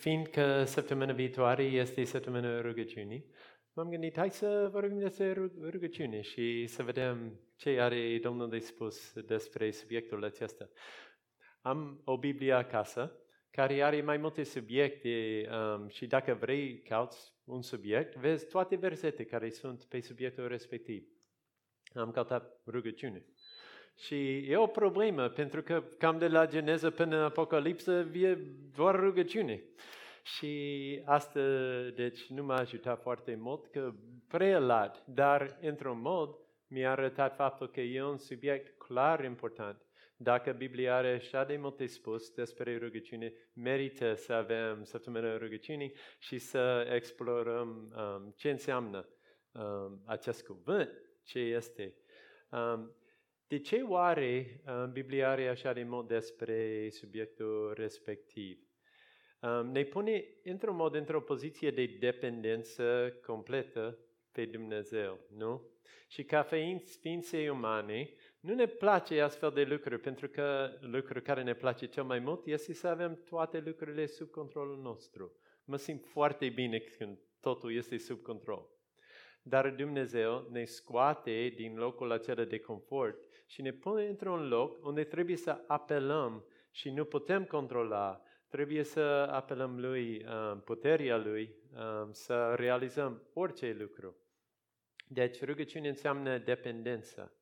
fiindcă săptămâna viitoare este săptămâna rugăciunii, m-am gândit, hai să vorbim despre rugăciune și să vedem ce are Domnul de spus despre subiectul acesta. Am o Biblie acasă care are mai multe subiecte um, și dacă vrei cauți un subiect, vezi toate versete care sunt pe subiectul respectiv. Am căutat rugăciune. Și e o problemă, pentru că cam de la Geneză până în Apocalipsă e doar rugăciune. Și asta, deci, nu m-a ajutat foarte mult, că prea lat, dar, într-un mod, mi-a arătat faptul că e un subiect clar important. Dacă Biblia are așa de multe spus despre rugăciune, merită să avem săptămâna rugăciunii și să explorăm um, ce înseamnă um, acest cuvânt, ce este. Um, de ce oare um, Biblia are așa de mult despre subiectul respectiv? Um, ne pune într-un mod într-o poziție de dependență completă pe Dumnezeu, nu? Și ca ființe umane, nu ne place astfel de lucruri, pentru că lucrul care ne place cel mai mult este să avem toate lucrurile sub controlul nostru. Mă simt foarte bine când totul este sub control. Dar Dumnezeu ne scoate din locul acela de confort și ne pune într-un loc unde trebuie să apelăm și nu putem controla. Trebuie să apelăm Lui, um, puterea Lui, um, să realizăm orice lucru. Deci rugăciune înseamnă dependență.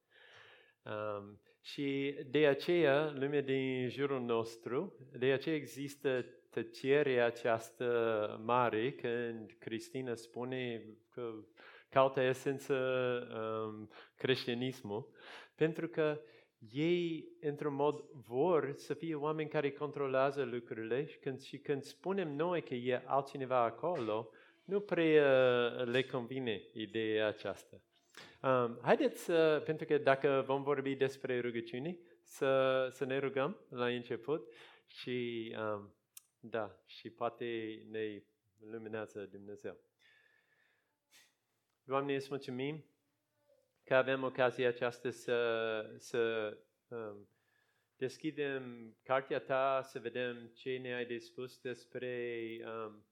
Um, și de aceea, lumea din jurul nostru, de aceea există tăcerea această mare când Cristina spune că caută esență um, creștinismul, pentru că ei, într-un mod, vor să fie oameni care controlează lucrurile și când, și când spunem noi că e altcineva acolo, nu prea le convine ideea aceasta. Um, haideți, uh, pentru că dacă vom vorbi despre rugăciune, să, să ne rugăm la început și, um, da, și poate ne luminează Dumnezeu. Doamne, îți mulțumim că avem ocazia aceasta să, să um, deschidem cartea ta, să vedem ce ne-ai de spus despre um,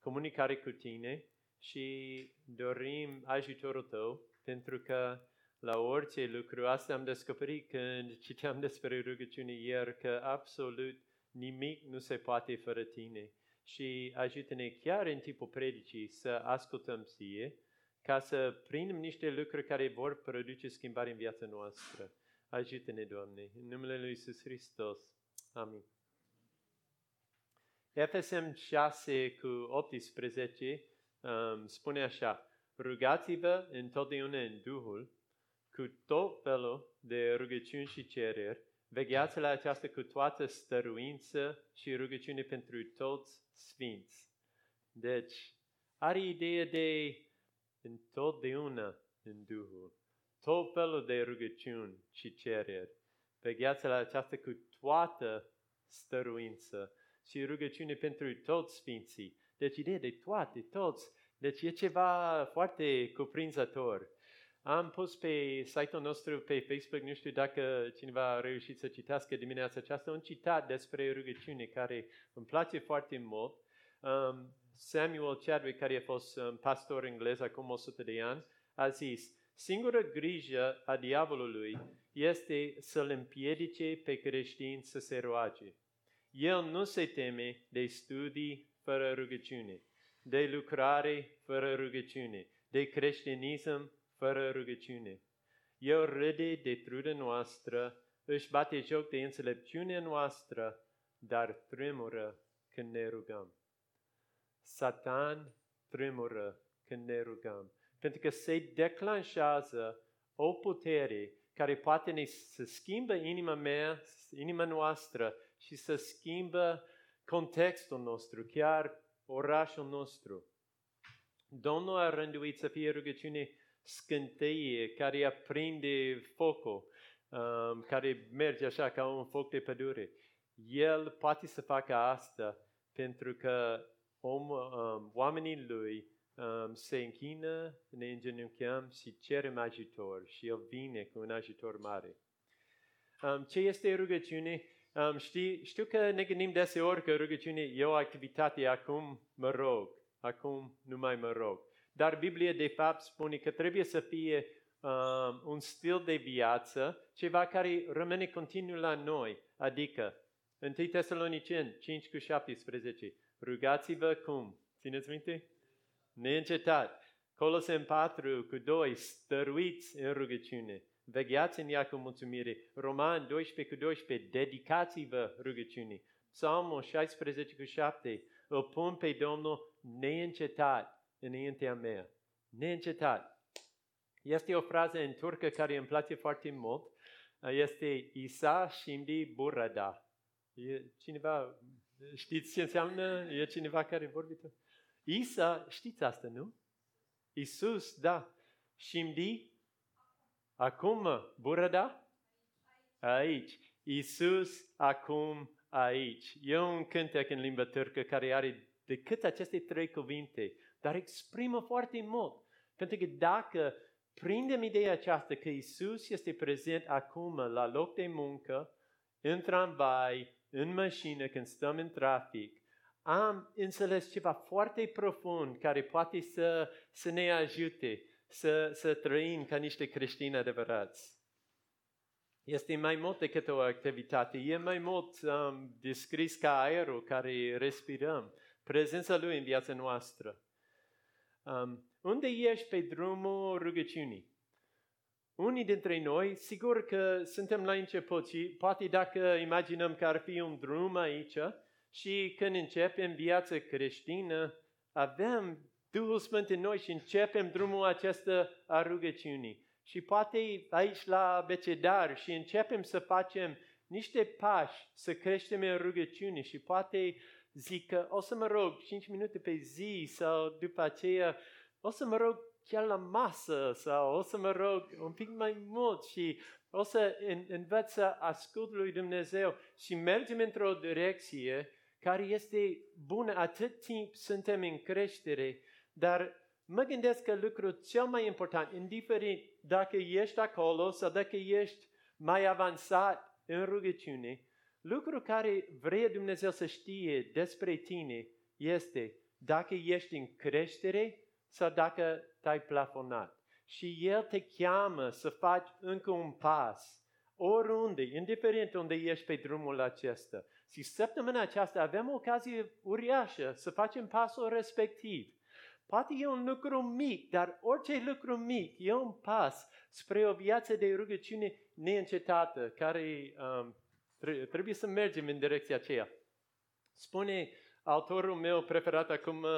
comunicare cu tine și dorim ajutorul tău pentru că la orice lucru, asta am descoperit când citeam despre rugăciune ieri, că absolut nimic nu se poate fără tine. Și ajută-ne chiar în timpul predicii să ascultăm ție, ca să prindem niște lucruri care vor produce schimbare în viața noastră. Ajută-ne, Doamne, în numele Lui Iisus Hristos. Amin. FSM 6 cu 18 um, spune așa, rugați-vă întotdeauna în Duhul, cu tot felul de rugăciuni și cereri, vegheați la aceasta cu toată stăruință și rugăciune pentru toți sfinți. Deci, are ideea de întotdeauna în Duhul, tot felul de rugăciuni și cereri. Vegheați la aceasta cu toată stăruință și rugăciune pentru toți sfinții. Deci ideea de toate, toți, deci e ceva foarte cuprinzător. Am pus pe site-ul nostru pe Facebook, nu știu dacă cineva a reușit să citească dimineața aceasta, un citat despre rugăciune care îmi place foarte mult. Um, Samuel Chadwick, care a fost um, pastor englez acum 100 de ani, a zis, singura grijă a diavolului este să-l împiedice pe creștin să se roage. El nu se teme de studii fără rugăciune de lucrare fără rugăciune, de creștinism fără rugăciune. El râde de trudă noastră, își bate joc de înțelepciunea noastră, dar tremură când ne rugăm. Satan tremură când ne rugăm, pentru că se declanșează o putere care poate ne să schimbă inima mea, inima noastră și să schimbă contextul nostru, chiar orașul nostru. Domnul a rânduit să fie rugăciune scânteie care aprinde focul, um, care merge așa ca un foc de pădure. El poate să facă asta pentru că om, um, oamenii lui um, se închină, ne îngenunchiăm și cerem ajutor și El vine cu un ajutor mare. Um, ce este rugăciune? Um, știi, știu că ne gândim deseori că rugăciune e o activitate, acum mă rog, acum nu mai mă rog. Dar Biblia de fapt spune că trebuie să fie um, un stil de viață, ceva care rămâne continuu la noi, adică 1 Tesaloniceni 5 cu 17, rugați-vă cum? Țineți minte? Neîncetat. Colosem 4 cu 2, stăruiți în rugăciune. Vegheați în ea cu mulțumire. Roman 12 cu 12, dedicați-vă rugăciunii. Psalmul 16 cu 7, îl pun pe Domnul neîncetat înaintea mea. Neîncetat. Este o frază în turcă care îmi place foarte mult. Este Isa Shimdi Burada. E cineva, știți ce înseamnă? E cineva care vorbită? Isa, știți asta, nu? Isus, da. Shimdi Acum, burada? Aici. Isus acum aici. E un cântec în limba turcă care are decât aceste trei cuvinte, dar exprimă foarte mult. Pentru că dacă prindem ideea aceasta că Isus este prezent acum la loc de muncă, în tramvai, în mașină, când stăm în trafic, am înțeles ceva foarte profund care poate să, să ne ajute să, să trăim ca niște creștini adevărați. Este mai mult decât o activitate, e mai mult um, descris ca aerul care respirăm, prezența Lui în viața noastră. Um, unde ești pe drumul rugăciunii? Unii dintre noi, sigur că suntem la început și poate dacă imaginăm că ar fi un drum aici și când începem viața creștină, avem Duhul Sfânt în noi și începem drumul acesta a rugăciunii. Și poate aici la Becedar și începem să facem niște pași, să creștem în rugăciune și poate zic că o să mă rog 5 minute pe zi sau după aceea o să mă rog chiar la masă sau o să mă rog un pic mai mult și o să învăț să ascult lui Dumnezeu și mergem într-o direcție care este bună atât timp suntem în creștere dar mă gândesc că lucrul cel mai important, indiferent dacă ești acolo sau dacă ești mai avansat în rugăciune, lucrul care vrea Dumnezeu să știe despre tine este dacă ești în creștere sau dacă te-ai plafonat. Și El te cheamă să faci încă un pas, oriunde, indiferent unde ești pe drumul acesta. Și săptămâna aceasta avem ocazie uriașă să facem pasul respectiv. Poate e un lucru mic, dar orice lucru mic e un pas spre o viață de rugăciune neîncetată, care um, trebuie să mergem în direcția aceea. Spune autorul meu preferat acum uh,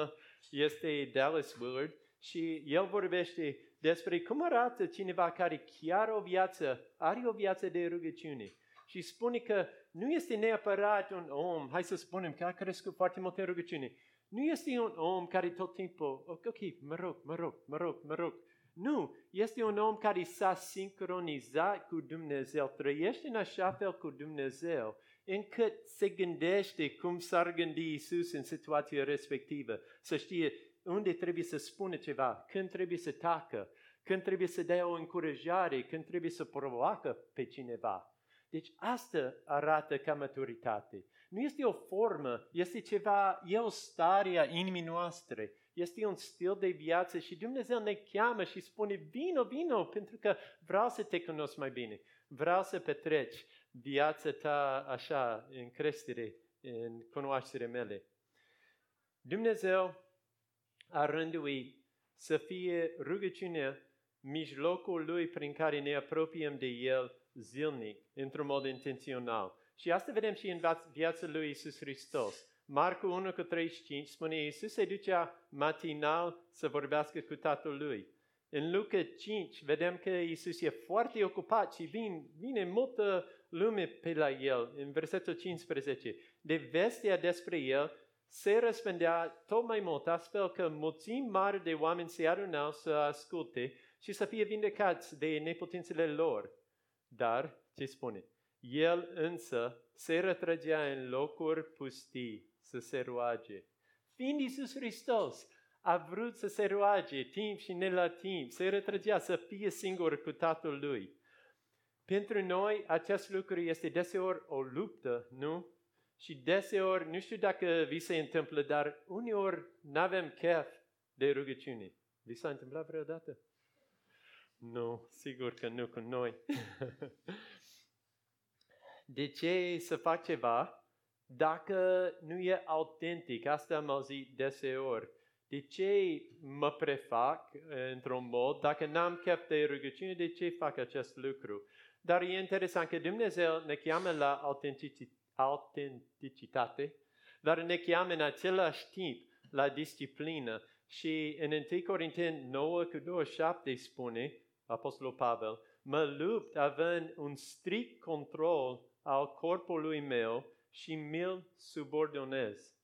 este Dallas Willard și el vorbește despre cum arată cineva care chiar o viață, are o viață de rugăciune. Și spune că nu este neapărat un om, hai să spunem, că a crescut foarte mult în rugăciune, nu este un om care tot timpul, ok, mă rog, mă rog, mă rog, mă rog. Nu, este un om care s-a sincronizat cu Dumnezeu, trăiește în așa fel cu Dumnezeu, încât se gândește cum s-ar gândi Isus în situația respectivă, să știe unde trebuie să spună ceva, când trebuie să tacă, când trebuie să dea o încurajare, când trebuie să provoacă pe cineva. Deci asta arată ca maturitate. Nu este o formă, este ceva, e o stare a inimii noastre, este un stil de viață și Dumnezeu ne cheamă și spune, vino, vino, pentru că vreau să te cunosc mai bine, vreau să petreci viața ta așa, în creștere, în cunoaștere mele. Dumnezeu a rânduit să fie rugăciunea mijlocul Lui prin care ne apropiem de El zilnic, într-un mod intențional. Și asta vedem și în viața lui Isus Hristos. Marcu 1 cu 35 spune, Isus se ducea matinal să vorbească cu Tatăl lui. În Luca 5 vedem că Isus e foarte ocupat și vine, vine multă lume pe la el. În versetul 15, de vestea despre el se răspândea tot mai mult, astfel că mulțimi mari de oameni se adunau să asculte și să fie vindecați de neputințele lor. Dar, ce spune? El însă se retrăgea în locuri pustii să se roage. Fiind Iisus Hristos, a vrut să se roage timp și ne la timp, se retrăgea să fie singur cu Tatăl Lui. Pentru noi acest lucru este deseori o luptă, nu? Și deseori, nu știu dacă vi se întâmplă, dar uneori nu avem chef de rugăciune. Vi s-a întâmplat vreodată? Nu, sigur că nu cu noi. de ce să fac ceva dacă nu e autentic? Asta am auzit deseori. De ce mă prefac într-un mod dacă n-am chef de rugăciune? De ce fac acest lucru? Dar e interesant că Dumnezeu ne cheamă la autenticitate, dar ne cheamă în același timp la disciplină. Și în 1 Corinteni 9 cu 27 spune, Apostolul Pavel, mă lupt având un strict control al corpului meu și mi-l subordonez.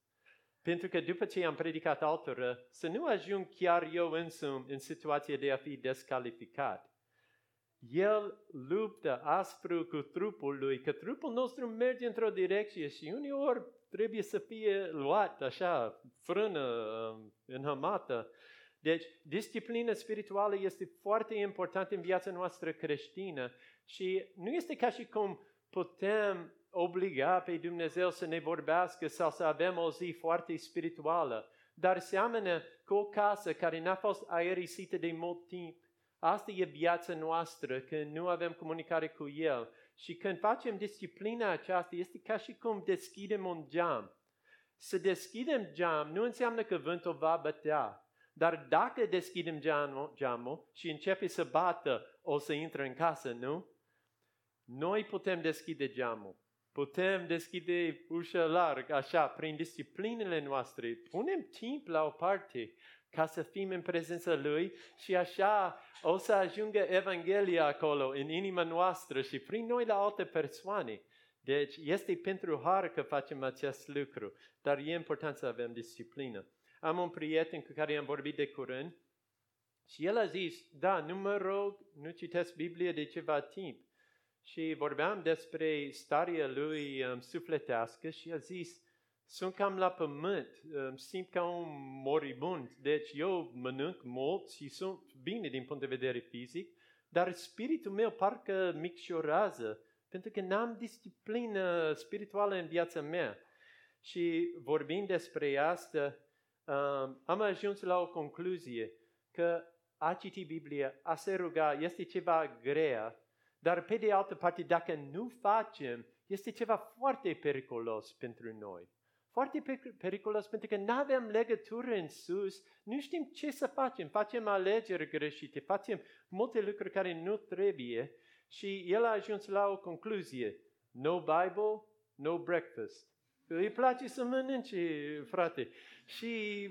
Pentru că după ce am predicat altora, să nu ajung chiar eu însumi în situație de a fi descalificat. El luptă aspru cu trupul lui, că trupul nostru merge într-o direcție și uneori trebuie să fie luat așa, frână, um, înhămată. Deci, disciplina spirituală este foarte importantă în viața noastră creștină și nu este ca și cum putem obliga pe Dumnezeu să ne vorbească sau să avem o zi foarte spirituală, dar seamănă cu o casă care n-a fost aerisită de mult timp. Asta e viața noastră, când nu avem comunicare cu El. Și când facem disciplina aceasta, este ca și cum deschidem un geam. Să deschidem geam nu înseamnă că vântul va bătea, dar dacă deschidem geamul, geamul și începe să bată, o să intre în casă, nu? Noi putem deschide geamul. Putem deschide ușa larg, așa, prin disciplinele noastre. Punem timp la o parte ca să fim în prezența Lui și așa o să ajungă Evanghelia acolo, în inima noastră și prin noi la alte persoane. Deci este pentru har că facem acest lucru, dar e important să avem disciplină. Am un prieten cu care am vorbit de curând și el a zis, da, nu mă rog, nu citesc Biblia de ceva timp. Și vorbeam despre starea lui um, sufletească și a zis, sunt cam la pământ, simt ca un moribund, deci eu mănânc mult și sunt bine din punct de vedere fizic, dar spiritul meu parcă micșorează, pentru că n-am disciplină spirituală în viața mea. Și vorbind despre asta, am ajuns la o concluzie că a citi Biblia, a se ruga, este ceva grea, dar pe de altă parte, dacă nu facem, este ceva foarte periculos pentru noi. Foarte periculos pentru că nu avem legătură în sus, nu știm ce să facem, facem alegeri greșite, facem multe lucruri care nu trebuie și el a ajuns la o concluzie. No Bible, no breakfast. Îi place să mănânce, frate. Și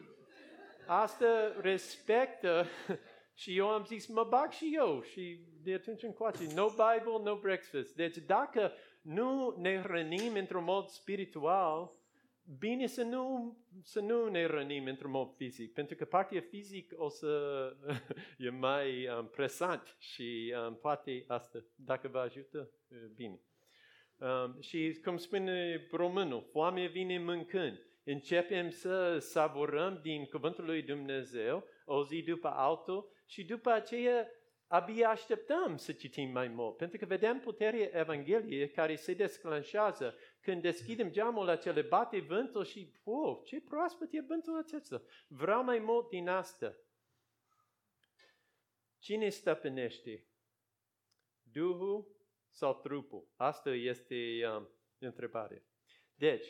asta respectă și eu am zis, mă bag și eu și de atunci încoace, no Bible, no breakfast. Deci dacă nu ne hrănim într-un mod spiritual, bine să nu, să nu ne rănim într-un mod fizic, pentru că partea fizic o să e mai um, presant și um, poate asta, dacă vă ajută, bine. Um, și cum spune românul, foame vine mâncând. Începem să savurăm din cuvântul lui Dumnezeu o zi după altul și după aceea abia așteptăm să citim mai mult, pentru că vedem puterea Evangheliei care se desclanșează când deschidem geamul acela, bate vântul și, oh, ce proaspăt e vântul acesta. Vreau mai mult din asta. Cine stăpânește? Duhul sau trupul? Asta este um, întrebarea. Deci,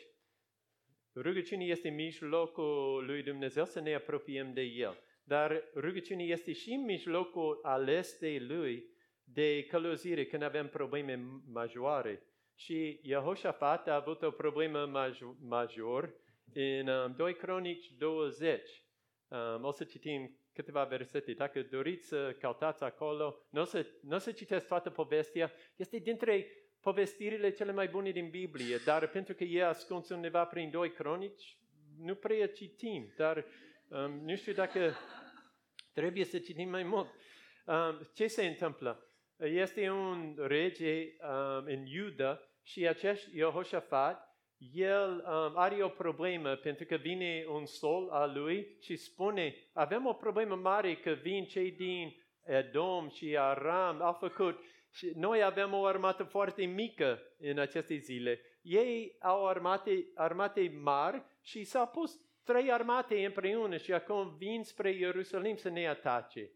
rugăciunea este mijlocul lui Dumnezeu să ne apropiem de El. Dar rugăciunea este și mijlocul ales de Lui de călăuzire când avem probleme majore. Și Jehoshaphat a avut o problemă maj- major în um, 2 Cronici 20. Um, o să citim câteva versete. Dacă doriți să cautați acolo, nu o să, n-o să citesc toată povestea. Este dintre povestirile cele mai bune din Biblie, dar pentru că e ascuns undeva prin 2 Cronici, nu prea citim, dar um, nu știu dacă trebuie să citim mai mult. Um, ce se întâmplă? Este un rege um, în Iuda și acest Jehoshaphat, el um, are o problemă pentru că vine un sol al lui și spune, avem o problemă mare că vin cei din Edom și Aram, au făcut Și noi avem o armată foarte mică în aceste zile. Ei au armate, armate mari și s-au pus trei armate împreună și acum vin spre Ierusalim să ne atace.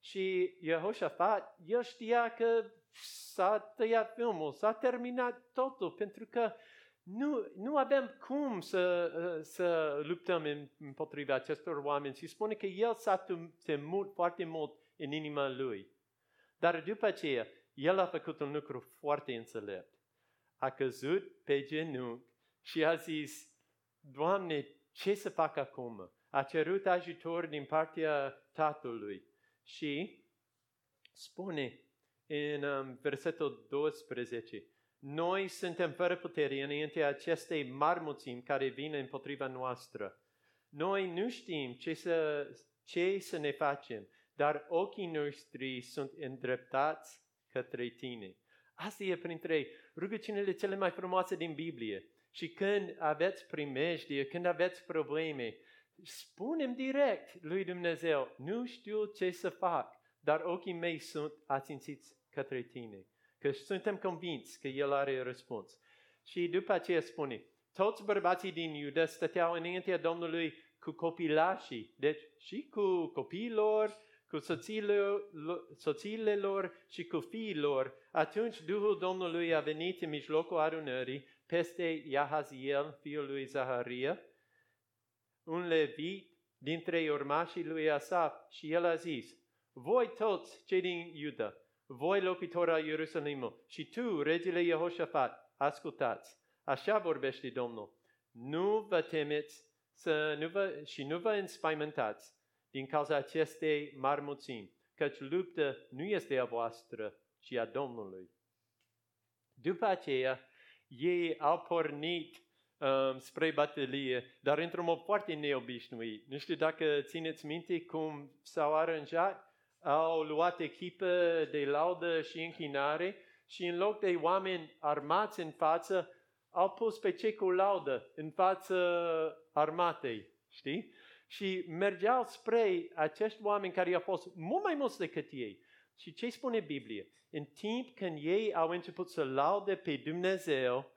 Și Jehoshaphat, el știa că s-a tăiat filmul, s-a terminat totul, pentru că nu, nu avem cum să, să luptăm împotriva acestor oameni. Și spune că el s-a temut foarte mult în inima lui. Dar după aceea, el a făcut un lucru foarte înțelept. A căzut pe genunchi și a zis, Doamne, ce să fac acum? A cerut ajutor din partea Tatălui și spune în um, versetul 12, noi suntem fără putere înainte acestei mari mulțimi care vin împotriva noastră. Noi nu știm ce să, ce să ne facem, dar ochii noștri sunt îndreptați către tine. Asta e printre rugăciunile cele mai frumoase din Biblie. Și când aveți primejdie, când aveți probleme, spunem direct lui Dumnezeu, nu știu ce să fac, dar ochii mei sunt ațințiți către tine. Că suntem convinți că El are răspuns. Și după aceea spune, toți bărbații din Iuda stăteau înaintea Domnului cu copilașii, deci și cu copiilor, cu soțiile, soțiile lor și cu fiilor. Atunci Duhul Domnului a venit în mijlocul adunării peste Iahaziel, fiul lui Zaharia, un levit dintre urmașii lui Asaf și el a zis, voi toți cei din Iuda, voi locuitori al Ierusalimul și tu, regele Jehoshaphat, ascultați. Așa vorbește Domnul. Nu vă temeți să nu vă, și nu vă înspăimântați din cauza acestei mari mulțimi, căci luptă nu este a voastră, ci a Domnului. După aceea, ei au pornit um, spre bătălie, dar într-un mod foarte neobișnuit. Nu știu dacă țineți minte cum s-au aranjat, au luat echipă de laudă și închinare și în loc de oameni armați în față, au pus pe cei cu laudă în față armatei, știi? Și mergeau spre acești oameni care au fost mult mai mulți decât ei. Și ce spune Biblia? În timp când ei au început să laude pe Dumnezeu,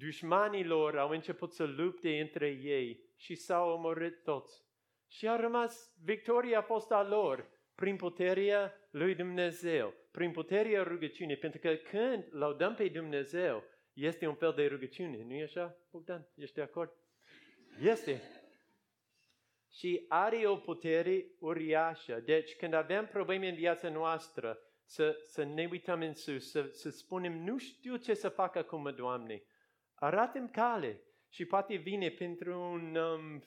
dușmanilor au început să lupte între ei și s-au omorât toți. Și a rămas, victoria a fost a lor, prin puterea lui Dumnezeu, prin puterea rugăciunii, pentru că când laudăm pe Dumnezeu, este un fel de rugăciune, nu e așa, Bogdan? Ești de acord? Este. Și are o putere uriașă. Deci, când avem probleme în viața noastră, să, să ne uităm în sus, să, să spunem, nu știu ce să fac acum, Doamne. Arată-mi cale. Și poate vine pentru un, um,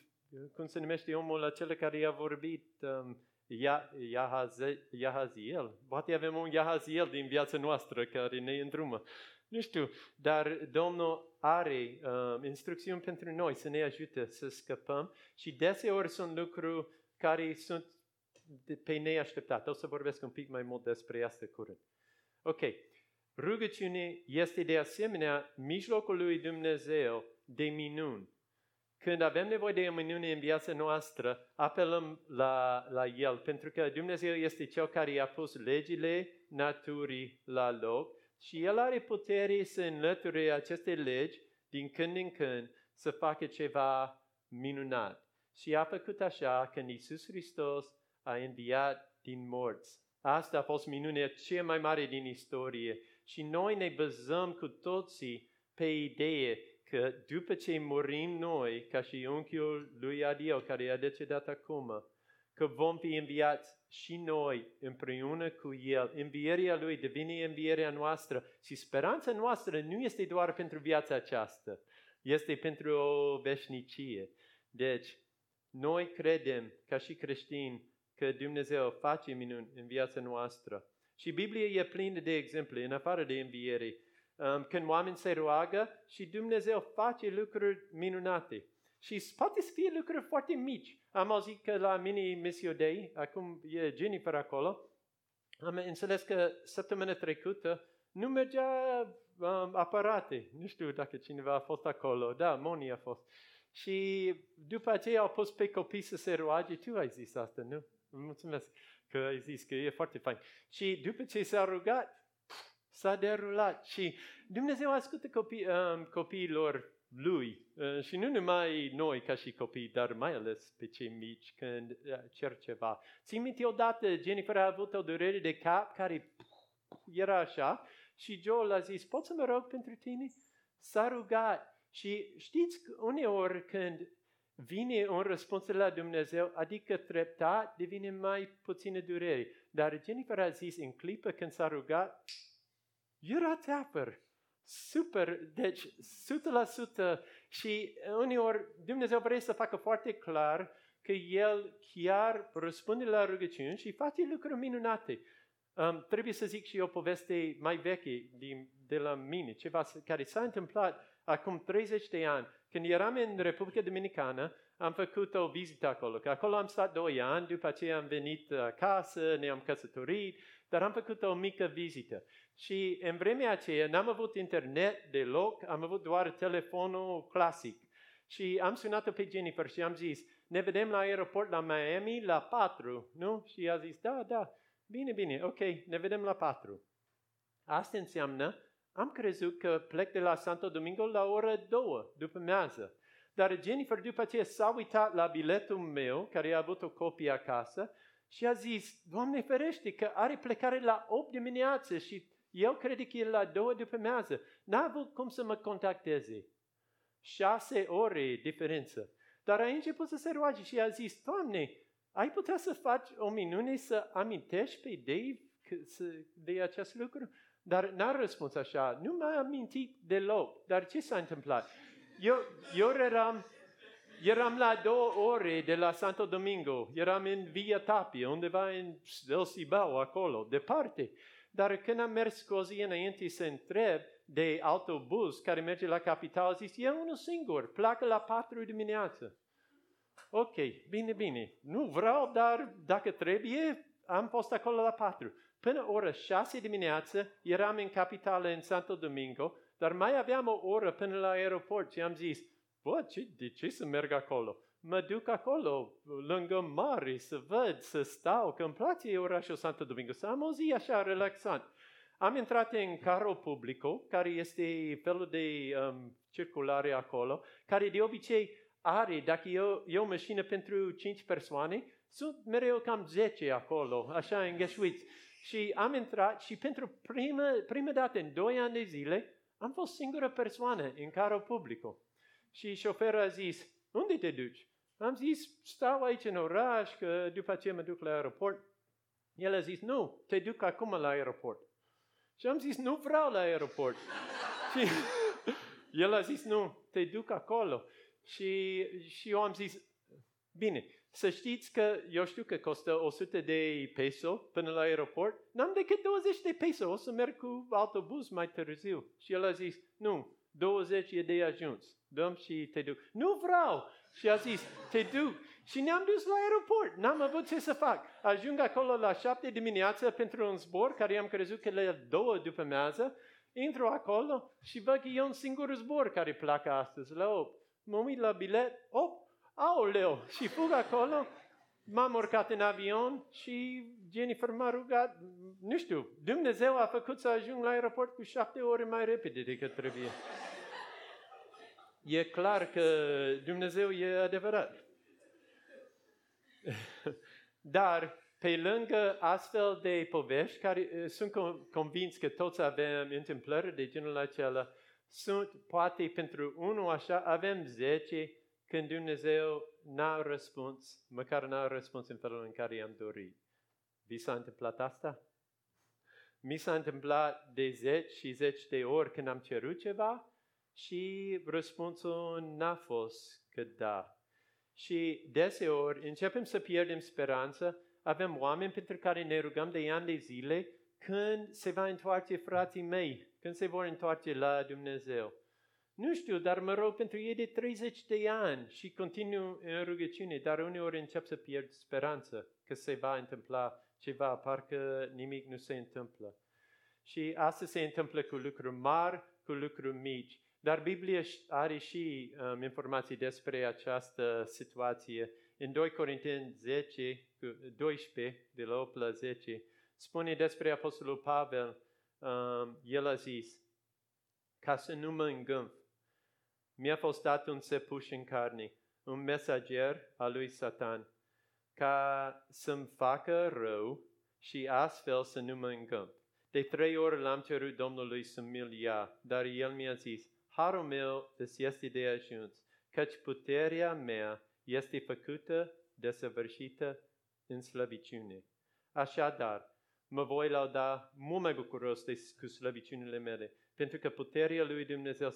cum se numește omul acela care i-a vorbit, um, Iahaziel. Poate avem un Iahaziel din viața noastră care ne îndrumă. Nu știu, dar Domnul are uh, instrucțiuni pentru noi să ne ajute să scăpăm și deseori sunt lucruri care sunt pe neașteptat. O să vorbesc un pic mai mult despre asta curând. Ok. Rugăciune este de asemenea mijlocul lui Dumnezeu de minuni. Când avem nevoie de o minune în viața noastră, apelăm la, la El, pentru că Dumnezeu este Cel care a pus legile naturii la loc și El are putere să înlăture aceste legi din când în când să facă ceva minunat. Și a făcut așa când Iisus Hristos a înviat din morți. Asta a fost minunea cea mai mare din istorie. Și noi ne bazăm cu toții pe idee că după ce murim noi, ca și unchiul lui Adio, care a decedat acum, că vom fi înviați și noi împreună cu El. Învierea Lui devine învierea noastră și speranța noastră nu este doar pentru viața aceasta, este pentru o veșnicie. Deci, noi credem, ca și creștini, că Dumnezeu face minuni în viața noastră. Și Biblia e plină de exemple, în afară de înviere, um, când oameni se roagă și Dumnezeu face lucruri minunate. Și poate să fie lucruri foarte mici. Am auzit că la Mini Missio Dei, acum e Jennifer acolo, am înțeles că săptămâna trecută nu mergea um, aparate. Nu știu dacă cineva a fost acolo. Da, Moni a fost. Și după aceea au pus pe copii să se roage. Tu ai zis asta, nu? Mulțumesc că ai zis că e foarte fain. Și după ce s-a rugat, S-a derulat și Dumnezeu ascultă copii, um, copiilor lui uh, și nu numai noi ca și copii, dar mai ales pe cei mici când uh, cer ceva. Țin minte odată, Jennifer a avut o durere de cap care era așa și Joel a zis, pot să mă rog pentru tine? S-a rugat și știți, uneori când vine un răspuns de la Dumnezeu, adică treptat devine mai puțină durere. Dar Jennifer a zis în clipă când s-a rugat, era teapăr. Super, deci 100% și uneori Dumnezeu vrea să facă foarte clar că El chiar răspunde la rugăciuni și face lucruri minunate. Um, trebuie să zic și o poveste mai veche din, de la mine, ceva care s-a întâmplat acum 30 de ani. Când eram în Republica Dominicană, am făcut o vizită acolo. Că acolo am stat 2 ani, după aceea am venit acasă, ne-am căsătorit, dar am făcut o mică vizită. Și în vremea aceea n-am avut internet deloc, am avut doar telefonul clasic. Și am sunat-o pe Jennifer și am zis, ne vedem la aeroport la Miami la 4, nu? Și a zis, da, da, bine, bine, ok, ne vedem la 4. Asta înseamnă, am crezut că plec de la Santo Domingo la ora 2 după mează. Dar Jennifer după aceea s-a uitat la biletul meu, care a avut o copie acasă, și a zis, Doamne ferește că are plecare la 8 dimineață și eu cred că e la 2 după mează. N-a avut cum să mă contacteze. Șase ore diferență. Dar a început să se roage și a zis, Doamne, ai putea să faci o minune să amintești pe Dave de acest lucru? Dar n-a răspuns așa, nu m-a amintit deloc. Dar ce s-a întâmplat? Eu, eu eram, eram la două ore de la Santo Domingo, eram în Via Tapia, undeva în El Cibao, acolo, departe. Dar când am mers cu o zi înainte să întreb de autobuz care merge la capital, zis, e unul singur, pleacă la patru dimineață. Ok, bine, bine. Nu vreau, dar dacă trebuie, am fost acolo la patru. Până ora șase dimineață eram în capitală în Santo Domingo, dar mai aveam o oră până la aeroport și am zis, bă, ce, de ce să merg acolo? Mă duc acolo, lângă mare, să văd, să stau, că îmi place orașul Santo Domingo, să am o zi așa relaxant. Am intrat în caro publico, care este felul de um, circulare acolo, care de obicei are, dacă eu, eu o mașină pentru 5 persoane, sunt mereu cam 10 acolo, așa înghesuiți. Și am intrat și pentru prima, prima dată în 2 ani de zile am fost singură persoană în carul publico. Și șoferul a zis, unde te duci? Am zis, stau aici în oraș, că după aceea mă duc la aeroport. El a zis, nu, te duc acum la aeroport. Și am zis, nu vreau la aeroport. și el a zis, nu, te duc acolo. Și, și eu am zis, bine, să știți că eu știu că costă 100 de peso până la aeroport. N-am decât 20 de peso, o să merg cu autobuz mai târziu. Și el a zis, nu, 20 e de ajuns. Dăm și te duc. Nu vreau! Și a zis, te duc. Și ne-am dus la aeroport. N-am avut ce să fac. Ajung acolo la șapte dimineață pentru un zbor care am crezut că le două după mează. Intru acolo și văd că e un singur zbor care pleacă astăzi la 8. Mă uit la bilet, 8, aoleu, și fug acolo, m-am urcat în avion și Jennifer m-a rugat, nu știu, Dumnezeu a făcut să ajung la aeroport cu șapte ore mai repede decât trebuie. E clar că Dumnezeu e adevărat. Dar pe lângă astfel de povești, care sunt convins că toți avem întâmplări de genul acela, sunt poate pentru unul așa, avem zece când Dumnezeu n-a răspuns, măcar n-a răspuns în felul în care i-am dorit. Vi s-a întâmplat asta? Mi s-a întâmplat de zeci și zeci de ori când am cerut ceva și răspunsul n-a fost că da. Și deseori începem să pierdem speranță, avem oameni pentru care ne rugăm de ani de zile când se va întoarce frații mei, când se vor întoarce la Dumnezeu. Nu știu, dar mă rog pentru ei de 30 de ani și continuu în rugăciune, dar uneori încep să pierd speranță că se va întâmpla ceva, parcă nimic nu se întâmplă. Și asta se întâmplă cu lucruri mari, cu lucruri mici. Dar Biblia are și um, informații despre această situație. În 2 Corinteni 10, 12, de la 8 la 10, spune despre Apostolul Pavel, um, el a zis, ca să nu mă îngânf, mi-a fost dat un sepuș în carne, un mesager al lui Satan, ca să-mi facă rău și astfel să nu mă îngânf. De trei ori l-am cerut Domnului să mi-l ia, dar el mi-a zis, harul meu îți este de ajuns, căci puterea mea este făcută, desăvârșită în slăbiciune. Așadar, mă voi lauda mult mai bucuros de, cu slăbiciunile mele, pentru că puterea lui Dumnezeu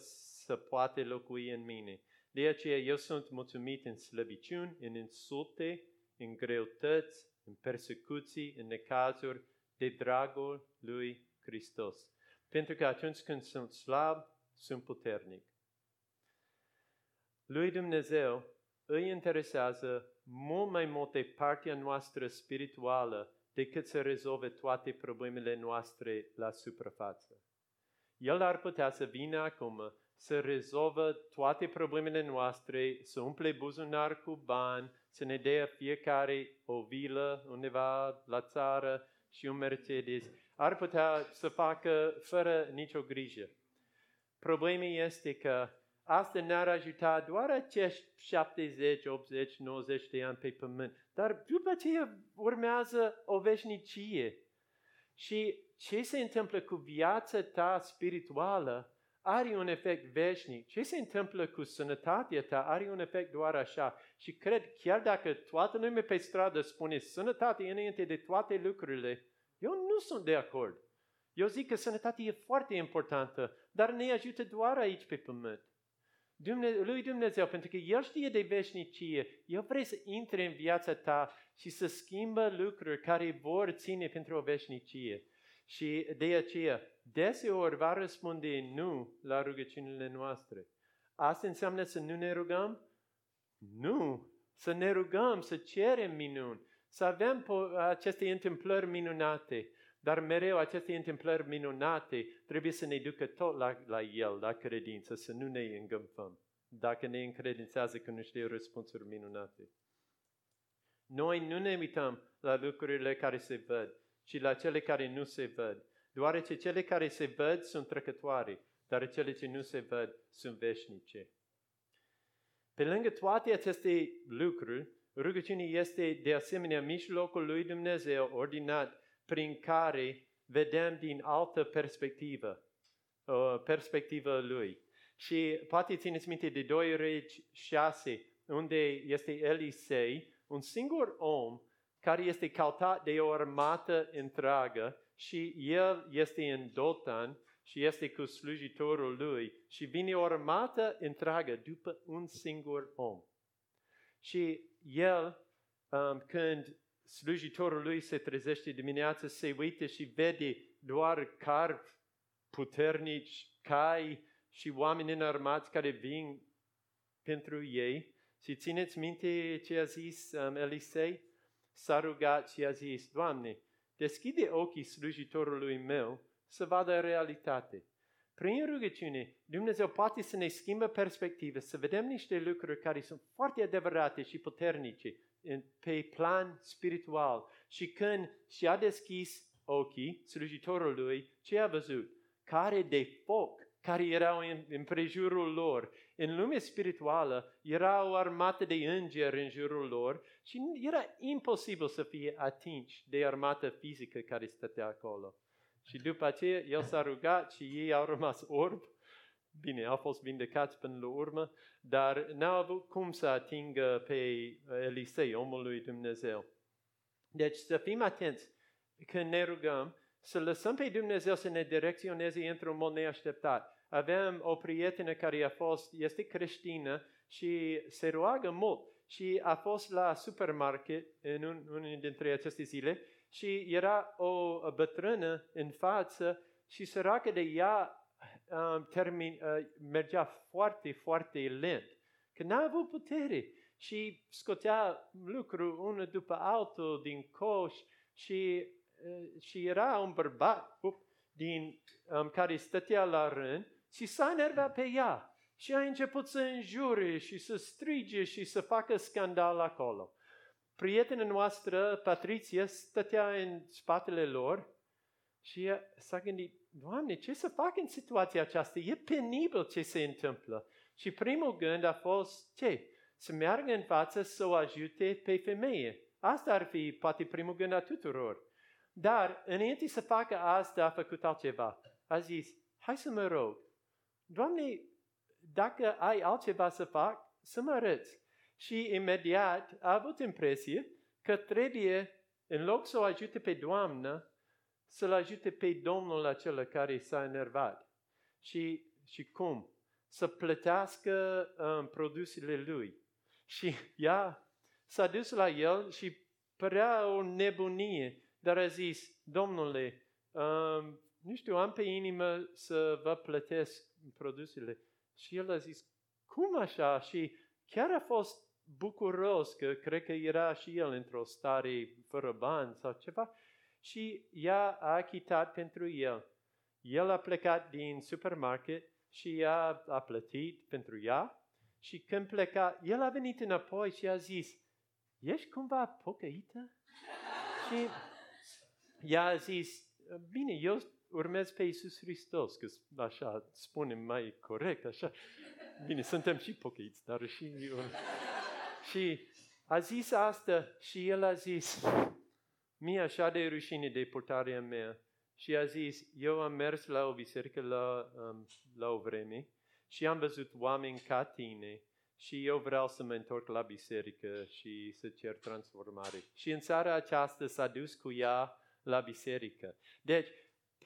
să poate locui în mine. De aceea eu sunt mulțumit în slăbiciuni, în insulte, în greutăți, în persecuții, în necazuri, de dragul lui Hristos. Pentru că atunci când sunt slab, sunt puternic. Lui Dumnezeu îi interesează mult mai multe partea noastră spirituală decât să rezolve toate problemele noastre la suprafață. El ar putea să vină acum să rezolvă toate problemele noastre, să umple buzunar cu bani, să ne dea fiecare o vilă undeva la țară și un Mercedes. Ar putea să facă fără nicio grijă. Problema este că asta ne-ar ajuta doar acești 70, 80, 90 de ani pe pământ. Dar după aceea urmează o veșnicie. Și ce se întâmplă cu viața ta spirituală are un efect veșnic. Ce se întâmplă cu sănătatea ta are un efect doar așa. Și cred, chiar dacă toată lumea pe stradă spune sănătate înainte de toate lucrurile, eu nu sunt de acord. Eu zic că sănătatea e foarte importantă, dar ne ajută doar aici pe pământ. Dumne- lui Dumnezeu, pentru că El știe de veșnicie, El vrea să intre în viața ta și să schimbă lucruri care vor ține pentru o veșnicie. Și de aceea, deseori va răspunde nu la rugăciunile noastre. Asta înseamnă să nu ne rugăm? Nu! Să ne rugăm, să cerem minuni, să avem aceste întâmplări minunate. Dar mereu aceste întâmplări minunate trebuie să ne ducă tot la, la El, la credință, să nu ne îngânfăm. Dacă ne încredințează că nu știu răspunsuri minunate. Noi nu ne uităm la lucrurile care se văd, ci la cele care nu se văd. Deoarece cele care se văd sunt trecătoare, dar cele ce nu se văd sunt veșnice. Pe lângă toate aceste lucruri, rugăciunea este de asemenea mijlocul lui Dumnezeu ordinat prin care vedem din altă perspectivă, uh, perspectivă lui. Și poate țineți minte de 2 regi 6, unde este Elisei, un singur om care este cautat de o armată întreagă și el este în Dotan și este cu slujitorul lui și vine o armată întreagă după un singur om. Și el, um, când slujitorul lui se trezește dimineața, se uită și vede doar carpi puternici, cai și oameni înarmați care vin pentru ei. Și țineți minte ce a zis um, Elisei? S-a rugat și a zis, Doamne, deschide ochii slujitorului meu să vadă realitate. Prin rugăciune, Dumnezeu poate să ne schimbă perspective, să vedem niște lucruri care sunt foarte adevărate și puternice pe plan spiritual. Și când și-a deschis ochii slujitorului, ce a văzut? Care de foc care erau în, în prejurul lor. În lumea spirituală era o armată de îngeri în jurul lor și era imposibil să fie atinși de armată fizică care stătea acolo. Și după aceea el s-a rugat și ei au rămas orbi. Bine, au fost vindecați până la urmă, dar n-au avut cum să atingă pe Elisei, omul lui Dumnezeu. Deci să fim atenți când ne rugăm, să lăsăm pe Dumnezeu să ne direcționeze într-un mod neașteptat. Avem o prietenă care a fost, este creștină și se roagă mult și a fost la supermarket în un, unul dintre aceste zile și era o bătrână în față și săracă de ea um, termin, uh, mergea foarte, foarte lent, că n-a avut putere și scotea lucru unul după altul din coș și, uh, și era un bărbat up, din, um, care stătea la rând și s-a enervat pe ea și a început să înjure și să strige și să facă scandal acolo. Prietena noastră, Patricia, stătea în spatele lor și s-a gândit, Doamne, ce să fac în situația aceasta? E penibil ce se întâmplă. Și primul gând a fost, ce? Să meargă în față să o ajute pe femeie. Asta ar fi poate primul gând a tuturor. Dar înainte să facă asta, a făcut altceva. A zis, hai să mă rog. Doamne, dacă ai altceva să fac, să mă arăți. Și imediat a avut impresie că trebuie, în loc să o ajute pe Doamnă, să-l ajute pe Domnul acela care s-a enervat. Și, și cum? Să plătească um, produsele lui. Și ea s-a dus la el și părea o nebunie, dar a zis, Domnule, um, nu știu, am pe inimă să vă plătesc produsele. Și el a zis, cum așa? Și chiar a fost bucuros că cred că era și el într-o stare fără bani sau ceva și ea a achitat pentru el. El a plecat din supermarket și ea a plătit pentru ea și când pleca, el a venit înapoi și a zis, ești cumva pocăită? și ea a zis, bine, eu urmez pe Iisus Hristos, că așa spunem mai corect, așa. Bine, suntem și pocăiți, dar și... și a zis asta și el a zis, mie așa de rușine de purtarea mea. Și a zis, eu am mers la o biserică la, um, la o vreme și am văzut oameni ca tine și eu vreau să mă întorc la biserică și să cer transformare. Și în seara aceasta s-a dus cu ea la biserică. Deci,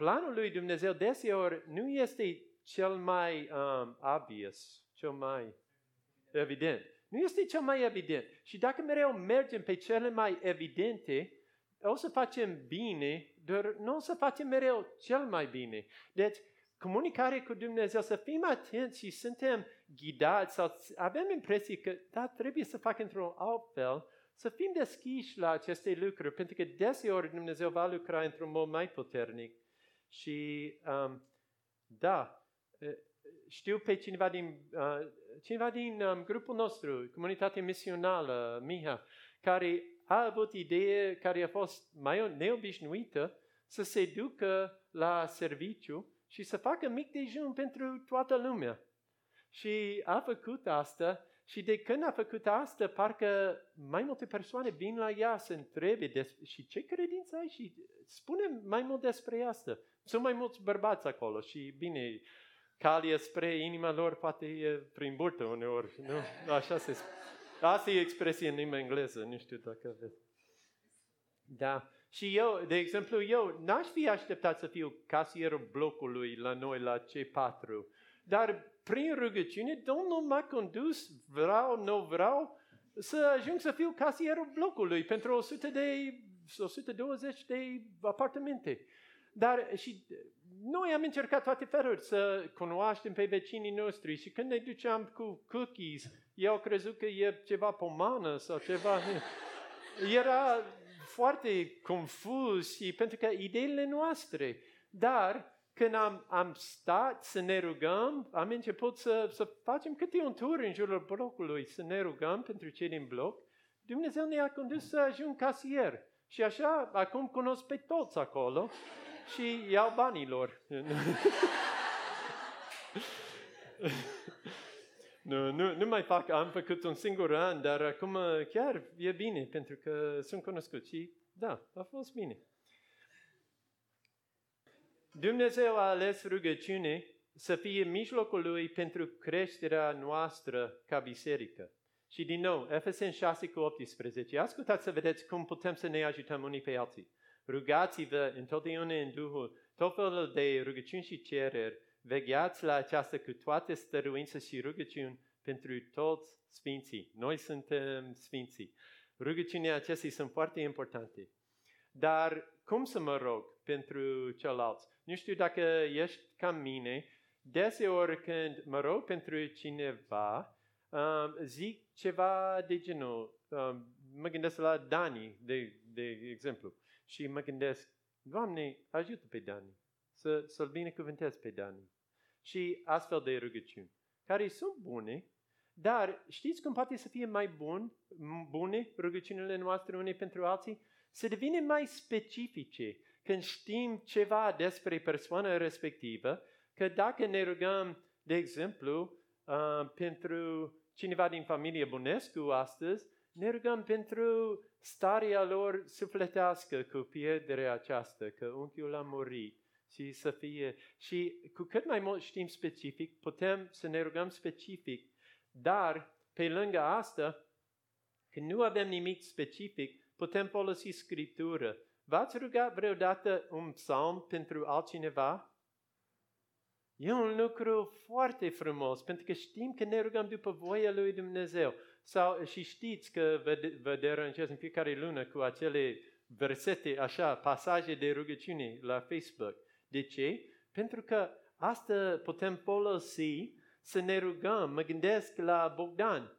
planul lui Dumnezeu deseori nu este cel mai um, obvious, cel mai evident. Nu este cel mai evident. Și dacă mereu mergem pe cele mai evidente, o să facem bine, dar nu o să facem mereu cel mai bine. Deci, comunicare cu Dumnezeu, să fim atenți și suntem ghidați sau avem impresia că, da, trebuie să fac într-un alt fel, să fim deschiși la aceste lucruri, pentru că deseori Dumnezeu va lucra într-un mod mai puternic. Și, um, da, știu pe cineva din, uh, cineva din um, grupul nostru, comunitatea misională, Miha, care a avut idee care a fost mai neobișnuită să se ducă la serviciu și să facă mic dejun pentru toată lumea. Și a făcut asta și de când a făcut asta, parcă mai multe persoane vin la ea să întrebe despre, și ce credință ai și spune mai mult despre asta. Sunt mai mulți bărbați acolo și bine, calia spre inima lor poate e prin burtă uneori. Nu? Așa se spune. Asta e expresie în limba engleză, nu știu dacă aveți. Da. Și eu, de exemplu, eu n-aș fi așteptat să fiu casierul blocului la noi, la C4, dar prin rugăciune Domnul m-a condus, vreau, nu vreau, să ajung să fiu casierul blocului pentru 100 de, 120 de apartamente. Dar și noi am încercat toate feluri să cunoaștem pe vecinii noștri și când ne duceam cu cookies, eu crezut că e ceva pomană sau ceva. Era foarte confuz și pentru că ideile noastre. Dar când am, am stat să ne rugăm, am început să, să facem câte un tur în jurul blocului, să ne rugăm pentru cei din bloc. Dumnezeu ne-a condus să ajung casier. Și așa, acum cunosc pe toți acolo și iau banilor. nu, nu, nu mai fac, am făcut un singur an, dar acum chiar e bine, pentru că sunt cunoscut și da, a fost bine. Dumnezeu a ales rugăciune să fie mijlocul lui pentru creșterea noastră ca biserică. Și din nou, Efeseni 6 cu 18, ascultați să vedeți cum putem să ne ajutăm unii pe alții. Rugați-vă întotdeauna în Duhul, tot felul de rugăciuni și cereri, vegheați la aceasta cu toate stăruințe și rugăciuni pentru toți sfinții. Noi suntem sfinții. Rugăciunile acestea sunt foarte importante. Dar cum să mă rog pentru ceilalți? Nu știu dacă ești ca mine, deseori când mă rog pentru cineva, um, zic ceva de genul, um, mă gândesc la Dani, de, de exemplu, și mă gândesc, Doamne, ajută pe Dani, să, să-l binecuvântez pe Dani. Și astfel de rugăciuni, care sunt bune, Dar știți cum poate să fie mai bun, bune rugăciunile noastre unei pentru alții? Să devină mai specifice când știm ceva despre persoana respectivă, că dacă ne rugăm, de exemplu, uh, pentru cineva din familie Bunescu astăzi, ne rugăm pentru starea lor sufletească cu pierderea aceasta, că unchiul a murit și să fie. Și cu cât mai mult știm specific, putem să ne rugăm specific, dar pe lângă asta, când nu avem nimic specific, putem folosi Scriptură. V-ați rugat vreodată un psalm pentru altcineva? E un lucru foarte frumos, pentru că știm că ne rugăm după voia lui Dumnezeu. Sau, și știți că vă, vă deranjez în fiecare lună cu acele versete, așa, pasaje de rugăciune la Facebook. De ce? Pentru că asta putem folosi să ne rugăm. Mă gândesc la Bogdan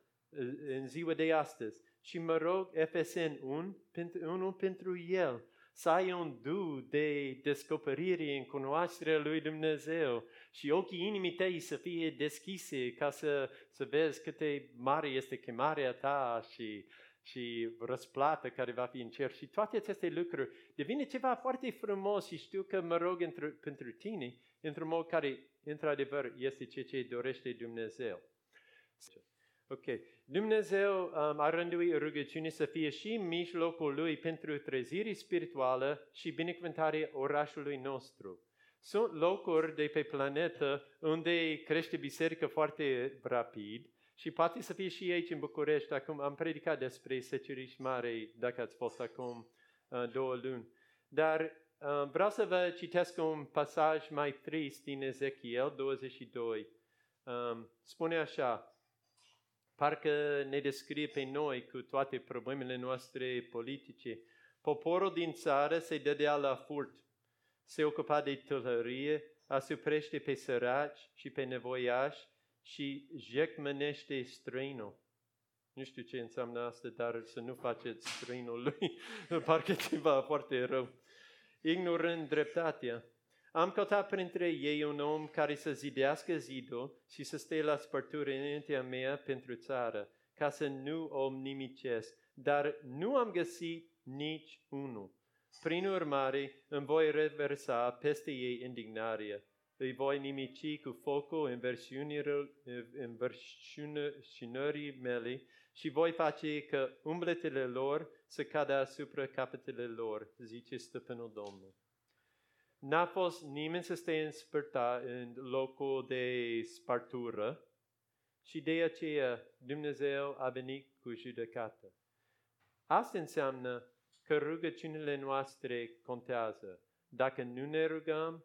în ziua de astăzi și mă rog FSN 1 pentru, unul pentru el să ai un du de descoperire în cunoașterea lui Dumnezeu și ochii inimii tăi să fie deschise ca să, să vezi cât de mare este chemarea ta și, și răsplată care va fi în cer și toate aceste lucruri devine ceva foarte frumos și știu că mă rog într- pentru tine într-un mod care într-adevăr este ceea ce dorește Dumnezeu. Ok. Dumnezeu um, a rânduit rugăciunii să fie și în mijlocul lui pentru trezire spirituală și binecuvântarea orașului nostru. Sunt locuri de pe planetă unde crește biserică foarte rapid și poate să fie și aici în București. Acum am predicat despre seceriș mare, dacă ați fost acum uh, două luni. Dar uh, vreau să vă citesc un pasaj mai trist din Ezechiel 22. Um, spune așa, parcă ne descrie pe noi cu toate problemele noastre politice. Poporul din țară se dădea la furt, se ocupa de tălărie, asuprește pe săraci și pe nevoiași și jecmănește străinul. Nu știu ce înseamnă asta, dar să nu faceți străinul lui, parcă ceva foarte rău. Ignorând dreptatea, am căutat printre ei un om care să zidească zidul și să stea la spărturi înaintea mea pentru țară, ca să nu o nimicesc, dar nu am găsit nici unul. Prin urmare, îmi voi reversa peste ei indignarea. Îi voi nimici cu focul înverșunării mele și voi face că umbletele lor să cadă asupra capetele lor, zice stăpânul Domnul. N-a fost nimeni să stea în spărta în locul de spartură și de aceea Dumnezeu a venit cu judecată. Asta înseamnă că rugăciunile noastre contează. Dacă nu ne rugăm,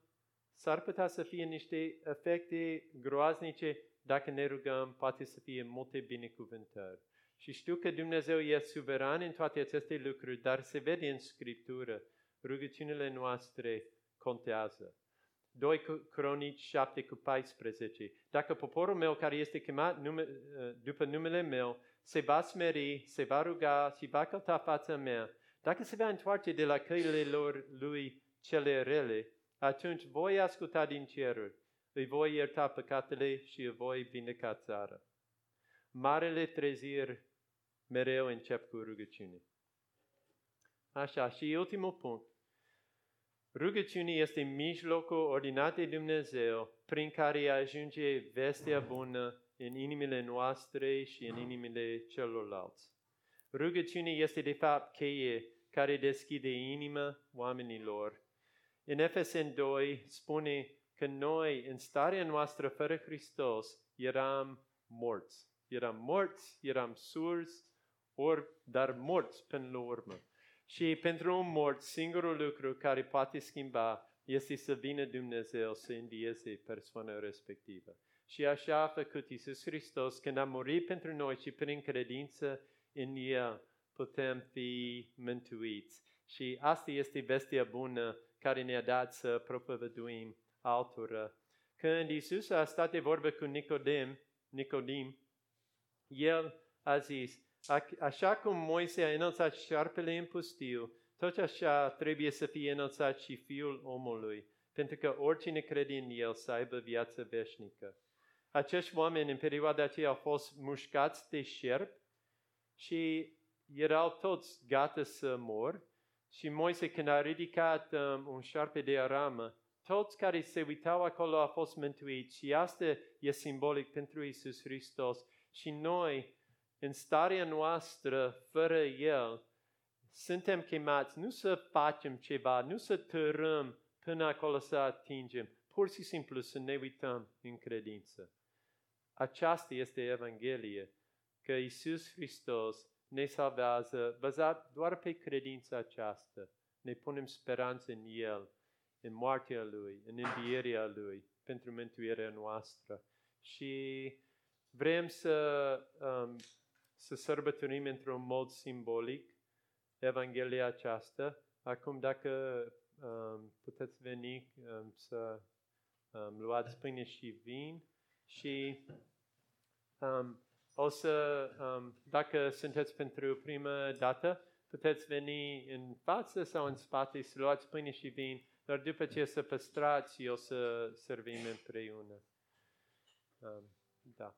s-ar putea să fie niște efecte groaznice. Dacă ne rugăm, poate să fie multe binecuvântări. Și știu că Dumnezeu e suveran în toate aceste lucruri, dar se vede în Scriptură rugăciunile noastre contează. 2 Cronici 7 cu 14. Dacă poporul meu care este chemat nume, uh, după numele meu se va smeri, se va ruga și va căuta fața mea, dacă se va întoarce de la căile lor lui cele rele, atunci voi asculta din ceruri, îi voi ierta păcatele și îi voi vindeca țara. Marele treziri mereu încep cu rugăciune. Așa, și ultimul punct. Rugăciunea este mijlocul ordinat de Dumnezeu prin care ajunge vestea bună în inimile noastre și în inimile celorlalți. Rugăciunea este de fapt cheie care deschide inima oamenilor. În Efesen 2 spune că noi, în starea noastră fără Hristos, eram morți. Eram morți, eram surzi, ori, dar morți până la urmă. Și pentru un mort, singurul lucru care poate schimba este să vină Dumnezeu să învieze persoana respectivă. Și așa a făcut Iisus Hristos când a murit pentru noi și prin credință în El putem fi mântuiți. Și asta este vestea bună care ne-a dat să propovăduim altora. Când Iisus a stat de vorbă cu Nicodim, Nicodim, El a zis, Așa cum Moise a înălțat șarpele în pustiu, tot așa trebuie să fie înălțat și Fiul omului, pentru că oricine crede în El să aibă viață veșnică. acești oameni în perioada aceea au fost mușcați de șerp și erau toți gata să mor. Și Moise, când a ridicat um, un șarpe de aramă, toți care se uitau acolo au fost mântuiți și asta e simbolic pentru Isus Hristos. Și noi, în starea noastră, fără El, suntem chemați nu să facem ceva, nu să tărâm până acolo să atingem, pur și simplu să ne uităm în credință. Aceasta este Evanghelie, că Isus Hristos ne salvează bazat doar pe credința aceasta. Ne punem speranță în El, în moartea Lui, în învierea Lui, pentru mântuirea noastră. Și vrem să, um, să sărbătorim într-un mod simbolic Evanghelia aceasta. Acum, dacă um, puteți veni um, să um, luați pâine și vin și um, o să, um, dacă sunteți pentru prima dată, puteți veni în față sau în spate să luați pâine și vin, dar după ce să păstrați, o să servim împreună. Um, da.